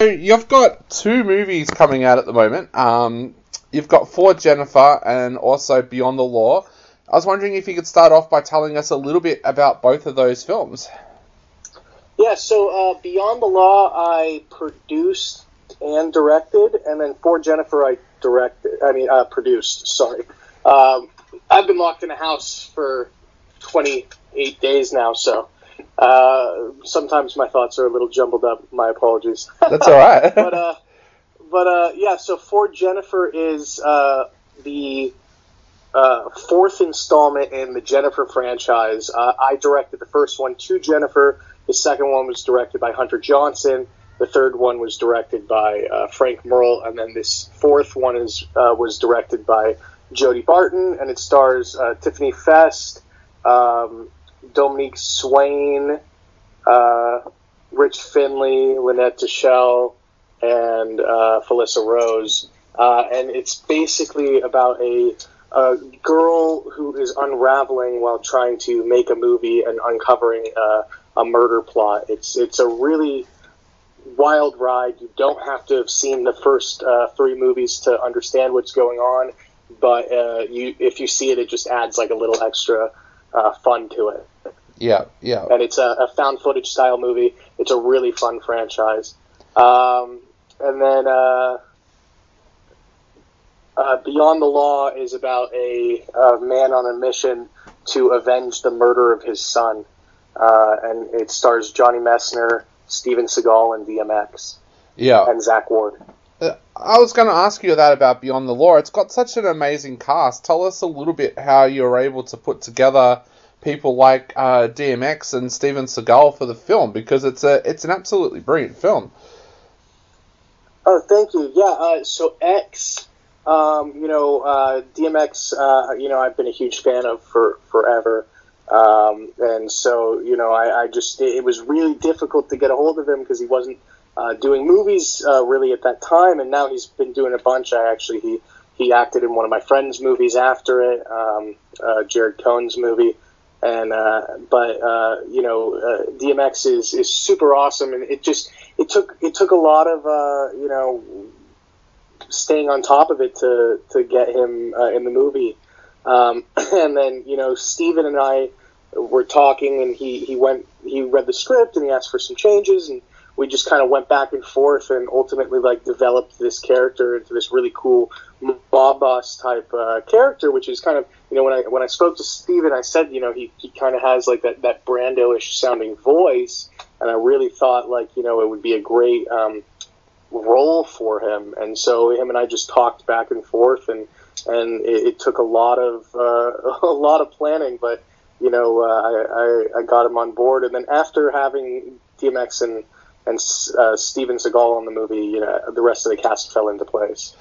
So you've got two movies coming out at the moment. Um, you've got For Jennifer and also Beyond the Law. I was wondering if you could start off by telling us a little bit about both of those films. Yeah, so uh, Beyond the Law, I produced and directed, and then For Jennifer, I directed. I mean, uh, produced. Sorry, um, I've been locked in a house for 28 days now, so uh, sometimes my thoughts are a little jumbled up. My apologies. That's all right. but uh, but uh, yeah, so For Jennifer is uh, the uh, fourth installment in the Jennifer franchise. Uh, I directed the first one to Jennifer. The second one was directed by Hunter Johnson. The third one was directed by uh, Frank Merle, and then this fourth one is uh, was directed by Jody Barton, and it stars uh, Tiffany Fest, um, Dominique Swain, uh, Rich Finley, Lynette Deschelle, and uh, Felissa Rose. Uh, and it's basically about a, a girl who is unraveling while trying to make a movie and uncovering uh, a murder plot. It's it's a really wild ride. You don't have to have seen the first uh, three movies to understand what's going on, but uh, you if you see it, it just adds like a little extra uh, fun to it. Yeah, yeah. And it's a, a found footage style movie. It's a really fun franchise. Um, and then uh, uh, Beyond the Law is about a, a man on a mission to avenge the murder of his son. Uh, and it stars Johnny Messner, Steven Seagal, and DMX. Yeah. And Zach Ward. Uh, I was going to ask you that about Beyond the Law. It's got such an amazing cast. Tell us a little bit how you were able to put together people like uh, DMX and Steven Seagal for the film because it's a it's an absolutely brilliant film. Oh, thank you. Yeah. Uh, so X, um, you know, uh, DMX, uh, you know, I've been a huge fan of for forever. Um, and so, you know, I, I, just, it was really difficult to get a hold of him because he wasn't uh, doing movies uh, really at that time. And now he's been doing a bunch. I actually, he, he acted in one of my friend's movies after it, um, uh, Jared Cohen's movie. And, uh, but, uh, you know, uh, DMX is, is super awesome. And it just, it took, it took a lot of, you know, staying on top of it to, to get him in the movie. Um, and then, you know, Steven and I, were talking and he, he went he read the script and he asked for some changes and we just kind of went back and forth and ultimately like developed this character into this really cool mob boss type uh, character which is kind of you know when I when I spoke to Steven I said you know he, he kind of has like that that Brando-ish sounding voice and I really thought like you know it would be a great um, role for him and so him and I just talked back and forth and and it, it took a lot of uh, a lot of planning but you know, uh, I, I, I got him on board. And then after having DMX and and uh, Steven Seagal on the movie, you know, the rest of the cast fell into place.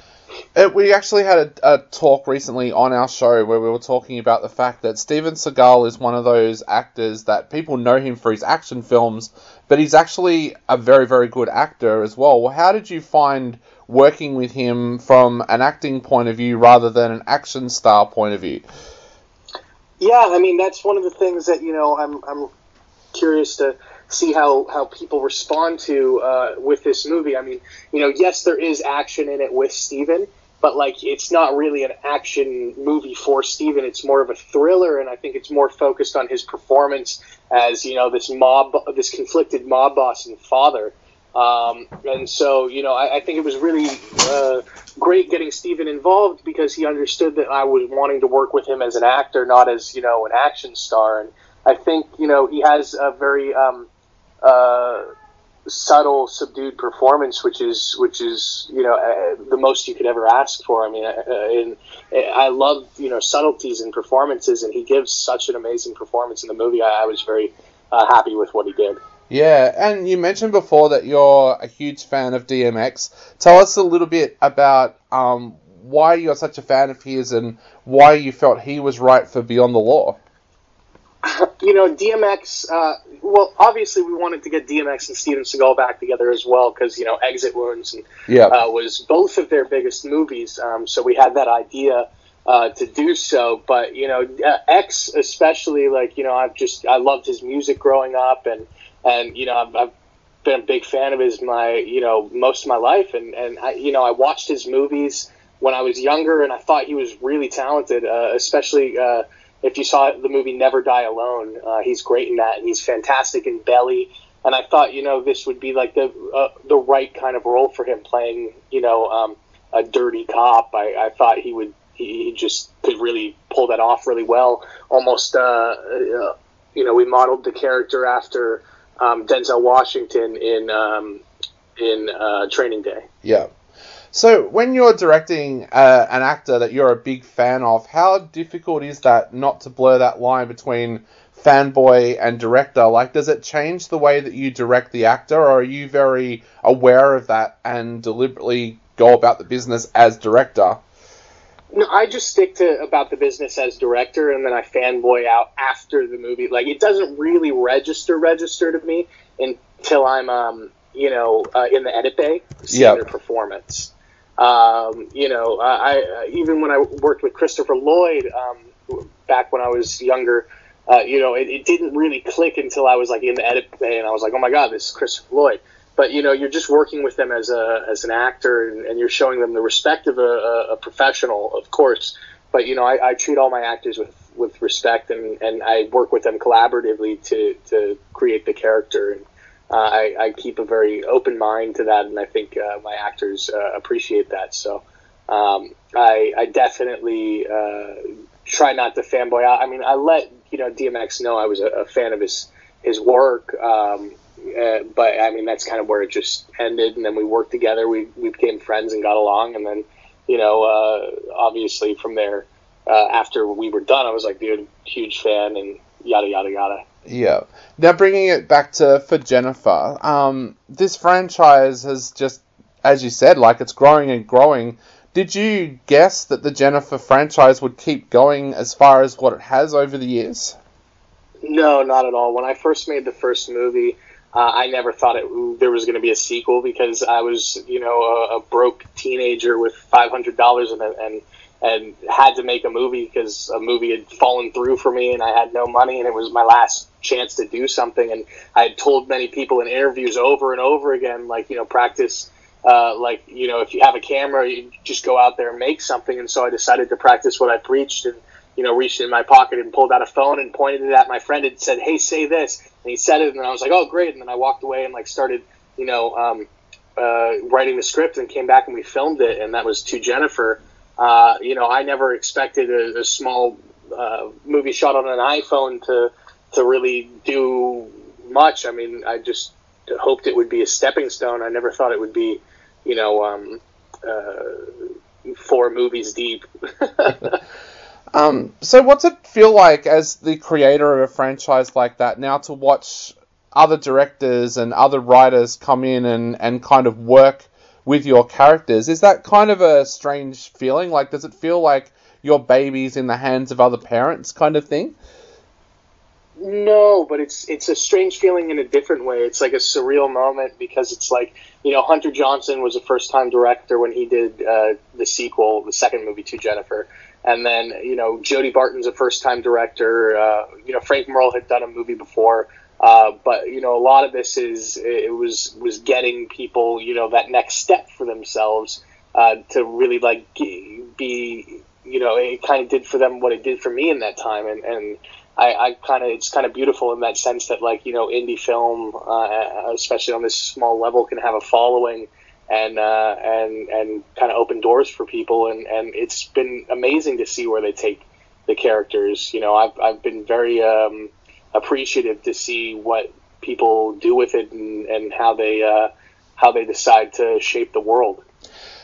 Uh, we actually had a, a, talk recently on our show where we were talking about the fact that Steven Seagal is one of those actors that people know him for his action films, but he's actually a very, very good actor as well. well how did you find working with him from an acting point of view rather than an action star point of view? Yeah, I mean that's one of the things that you know I'm I'm curious to see how how people respond to uh, with this movie. I mean, you know, yes, there is action in it with Steven, but like it's not really an action movie for Steven. It's more of a thriller, and I think it's more focused on his performance as you know this mob, this conflicted mob boss and father. Um, and so, you know, I, I think it was really uh, great getting Steven involved because he understood that I was wanting to work with him as an actor, not as, you know, an action star. And I think, you know, he has a very um, uh, subtle, subdued performance, which is, which is, you know, uh, the most you could ever ask for. I mean, uh, and I love, you know, subtleties in performances, and he gives such an amazing performance in the movie. I, I was very uh, happy with what he did. Yeah, and you mentioned before that you're a huge fan of DMX. Tell us a little bit about um, why you're such a fan of his and why you felt he was right for Beyond the Law. You know, DMX. Uh, well, obviously, we wanted to get DMX and Steven Seagal back together as well because you know, Exit Wounds and, Yeah. uh, was both of their biggest movies. Um, so we had that idea uh, to do so. But you know, uh, X especially, like you know, I've just I loved his music growing up, and and you know, I've, I've been a big fan of his my you know most of my life, and and I, you know, I watched his movies when I was younger, and I thought he was really talented, uh, especially. If you saw the movie Never Die Alone, uh, he's great in that, and he's fantastic in Belly. And I thought, you know, this would be like the uh, the right kind of role for him, playing, you know, um, a dirty cop. I, I thought he would, he, he just could really pull that off really well. Almost, uh, uh, you know, we modeled the character after um, Denzel Washington in um, in uh, Training Day. Yeah. So when you're directing uh, an actor that you're a big fan of, how difficult is that not to blur that line between fanboy and director? Like, does it change the way that you direct the actor, or are you very aware of that and deliberately go about the business as director? No, I just stick to about the business as director, and then I fanboy out after the movie. Like it doesn't really register register to me until I'm, um, you know, uh, in the edit bay seeing Yeah. their performance. Um, you know, I, I even when I worked with Christopher Lloyd um, back when I was younger, uh, you know, it, it didn't really click until I was like in the edit bay, and I was like, oh my god, this is Christopher Lloyd. But you know, you're just working with them as a as an actor, and, and you're showing them the respect of a, a, professional, of course. But you know, I, I treat all my actors with, with respect, and, and I work with them collaboratively to, to create the character. And uh, I, I keep a very open mind to that, and I think uh, my actors uh, appreciate that. So um, I, I definitely uh, try not to fanboy out. I mean, I let you know DMX know I was a, a fan of his his work. Um, uh, but I mean, that's kind of where it just ended. And then we worked together. We we became friends and got along. And then, you know, uh, obviously from there, uh, after we were done, I was like, dude, huge fan, and yada yada yada. Yeah. Now bringing it back to for Jennifer, um, this franchise has just, as you said, like it's growing and growing. Did you guess that the Jennifer franchise would keep going as far as what it has over the years? No, not at all. When I first made the first movie, uh, I never thought it there was going to be a sequel because I was, you know, a, a broke teenager with five hundred dollars and and and had to make a movie because a movie had fallen through for me and I had no money and it was my last chance to do something. And I had told many people in interviews over and over again, like you know, practice. Uh, like you know, if you have a camera, you just go out there and make something. And so I decided to practice what I preached and you know, reached in my pocket and pulled out a phone and pointed it at my friend and said, "Hey, say this." And he said it, and I was like, "Oh, great!" And then I walked away and like started, you know, um, uh, writing the script and came back and we filmed it, and that was to Jennifer. Uh, you know, I never expected a, a small uh, movie shot on an iPhone to to really do much. I mean, I just hoped it would be a stepping stone. I never thought it would be, you know, um, uh, four movies deep. Um, so what's it feel like as the creator of a franchise like that now to watch other directors and other writers come in and, and kind of work with your characters? Is that kind of a strange feeling? Like, does it feel like your baby's in the hands of other parents kind of thing? No, but it's it's a strange feeling in a different way. It's like a surreal moment because it's like you know Hunter Johnson was a first time director when he did uh, the sequel, the second movie to Jennifer, and then you know Jody Barton's a first time director. Uh, you know Frank Merle had done a movie before, uh, but you know a lot of this is it was was getting people you know that next step for themselves uh, to really like be you know it kind of did for them what it did for me in that time and and I, I kind of it's kind of beautiful in that sense that like you know indie film, uh, especially on this small level, can have a following and uh, and and kind of open doors for people, and and it's been amazing to see where they take the characters. You know, I've I've been very um, appreciative to see what people do with it and, and how they uh, how they decide to shape the world.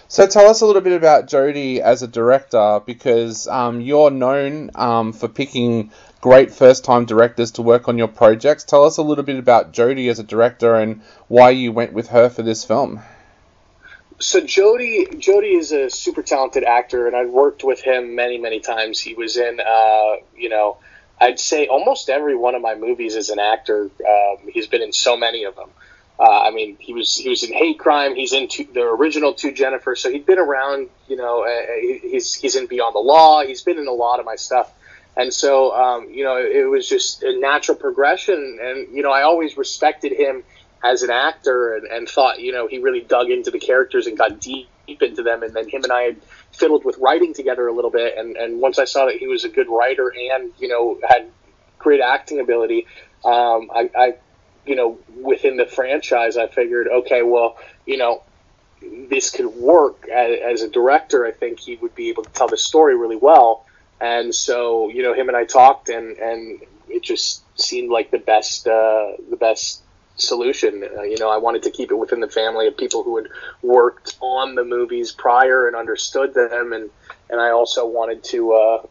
So tell us a little bit about Jody as a director, because um, you're known um, for picking great first-time directors to work on your projects. Tell us a little bit about Jody as a director and why you went with her for this film. So Jody, Jody is a super talented actor, and I've worked with him many, many times. He was in, uh, you know, I'd say almost every one of my movies as an actor. Um, he's been in so many of them. Uh, I mean, he was he was in Hate Crime. He's in two, the original Two Jennifer. So he'd been around. You know, uh, he's he's in Beyond the Law. He's been in a lot of my stuff. And so, um, you know, it was just a natural progression. And you know, I always respected him as an actor and, and thought, you know, he really dug into the characters and got deep into them. And then him and I had fiddled with writing together a little bit. And, and once I saw that he was a good writer and, you know, had great acting ability, um, I, I, you know, within the franchise, I figured, okay, well, you know, this could work as, as a director. I think he would be able to tell the story really well. And so, you know, him and I talked, and and it just seemed like the best, uh, the best solution. Uh, you know, I wanted to keep it within the family of people who had worked on the movies prior and understood them, and and I also wanted to uh,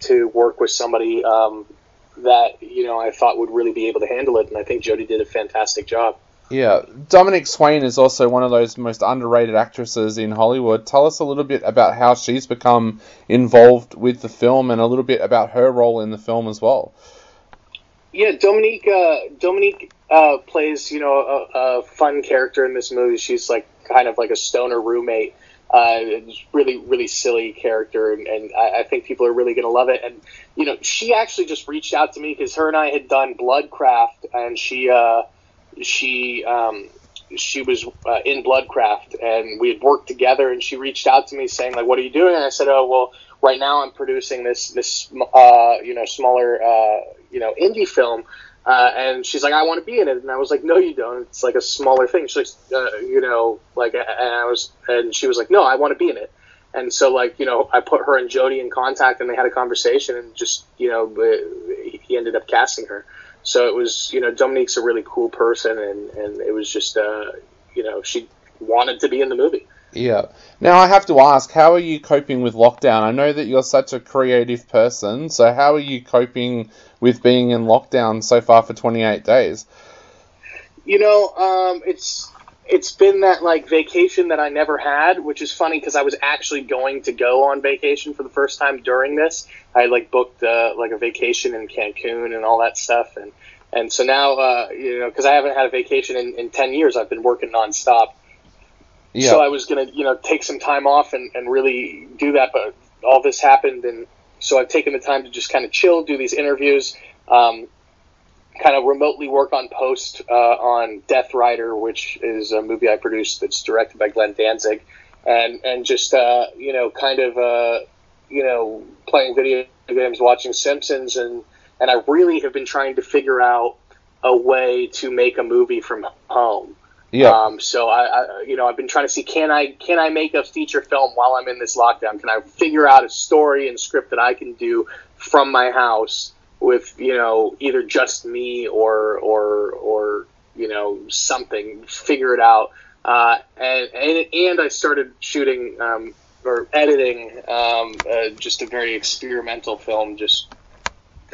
to work with somebody um, that you know I thought would really be able to handle it, and I think Jody did a fantastic job. Yeah, Dominique Swain is also one of those most underrated actresses in Hollywood. Tell us a little bit about how she's become involved with the film and a little bit about her role in the film as well. Yeah, Dominique. Uh, Dominique uh, plays, you know, a, a, fun character in this movie. She's like kind of like a stoner roommate. Uh, really, really silly character, and, and I, I, think people are really going to love it. And you know, she actually just reached out to me because her and I had done Bloodcraft, and she uh, she um, she was uh, in Bloodcraft, and we had worked together. And she reached out to me saying like, "What are you doing?" And I said, "Oh, well, right now I'm producing this this uh, you know smaller uh, you know indie film." Uh, and she's like, I want to be in it, and I was like, No, you don't. It's like a smaller thing. She's like, uh, you know, like, and I was, and she was like, No, I want to be in it. And so, like, you know, I put her and Jody in contact, and they had a conversation, and just, you know, he ended up casting her. So it was, you know, Dominique's a really cool person, and and it was just, uh, you know, she wanted to be in the movie. Yeah. Now I have to ask, how are you coping with lockdown? I know that you're such a creative person, so how are you coping with being in lockdown so far for 28 days? You know, um, it's it's been that like vacation that I never had, which is funny because I was actually going to go on vacation for the first time during this. I like booked uh, like a vacation in Cancun and all that stuff, and and so now uh, you know because I haven't had a vacation in, in 10 years, I've been working nonstop. Yeah. So I was gonna you know take some time off and, and really do that, but all this happened and so I've taken the time to just kind of chill, do these interviews, um, kind of remotely work on post uh, on Death Rider, which is a movie I produced that's directed by Glenn Danzig, and and just uh, you know kind of uh, you know playing video games, watching Simpsons, and and I really have been trying to figure out a way to make a movie from home. Yeah. Um, so I, I, you know, I've been trying to see can I can I make a feature film while I'm in this lockdown? Can I figure out a story and script that I can do from my house with you know either just me or or or you know something? Figure it out. Uh, and, and and I started shooting um, or editing um, uh, just a very experimental film, just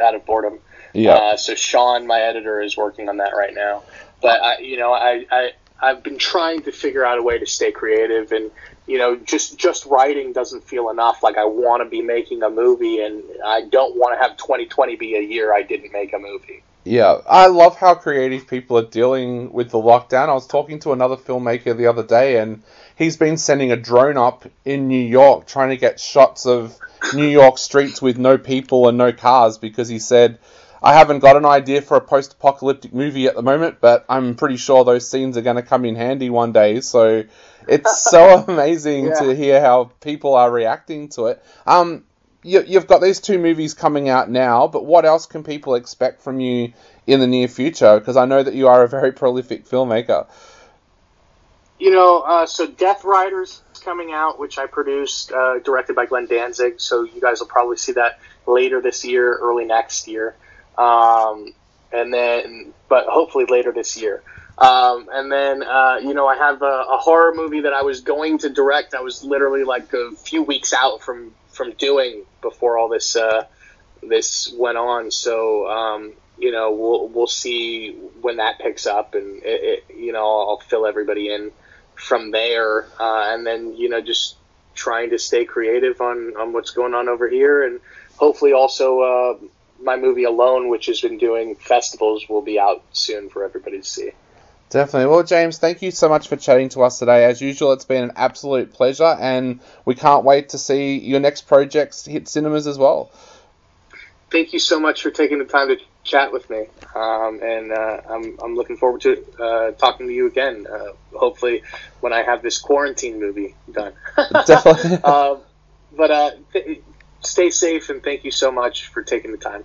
out of boredom. Yeah. Uh, so Sean, my editor, is working on that right now. But I, you know, I, I I've been trying to figure out a way to stay creative and you know just just writing doesn't feel enough like I want to be making a movie and I don't want to have 2020 be a year I didn't make a movie. Yeah, I love how creative people are dealing with the lockdown. I was talking to another filmmaker the other day and he's been sending a drone up in New York trying to get shots of New York streets with no people and no cars because he said I haven't got an idea for a post apocalyptic movie at the moment, but I'm pretty sure those scenes are going to come in handy one day. So it's so amazing yeah. to hear how people are reacting to it. Um, you, you've got these two movies coming out now, but what else can people expect from you in the near future? Because I know that you are a very prolific filmmaker. You know, uh, so Death Riders is coming out, which I produced, uh, directed by Glenn Danzig. So you guys will probably see that later this year, early next year um, and then but hopefully later this year. Um, and then, uh, you know, I have a, a, horror movie that I was going to direct. I was literally like a few weeks out from, from doing before all this, uh, this went on. So, um, you know, we'll, we'll see when that picks up and it, it, you know, I'll fill everybody in from there. Uh, and then, you know, just trying to stay creative on, on what's going on over here and hopefully also, uh, my movie Alone, which has been doing festivals, will be out soon for everybody to see. Definitely. Well, James, thank you so much for chatting to us today. As usual, it's been an absolute pleasure, and we can't wait to see your next projects hit cinemas as well. Thank you so much for taking the time to chat with me, um, and uh, I'm, I'm looking forward to uh, talking to you again. Uh, hopefully, when I have this quarantine movie done. Definitely. Um, but uh, th- stay safe, and thank you so much for taking the time.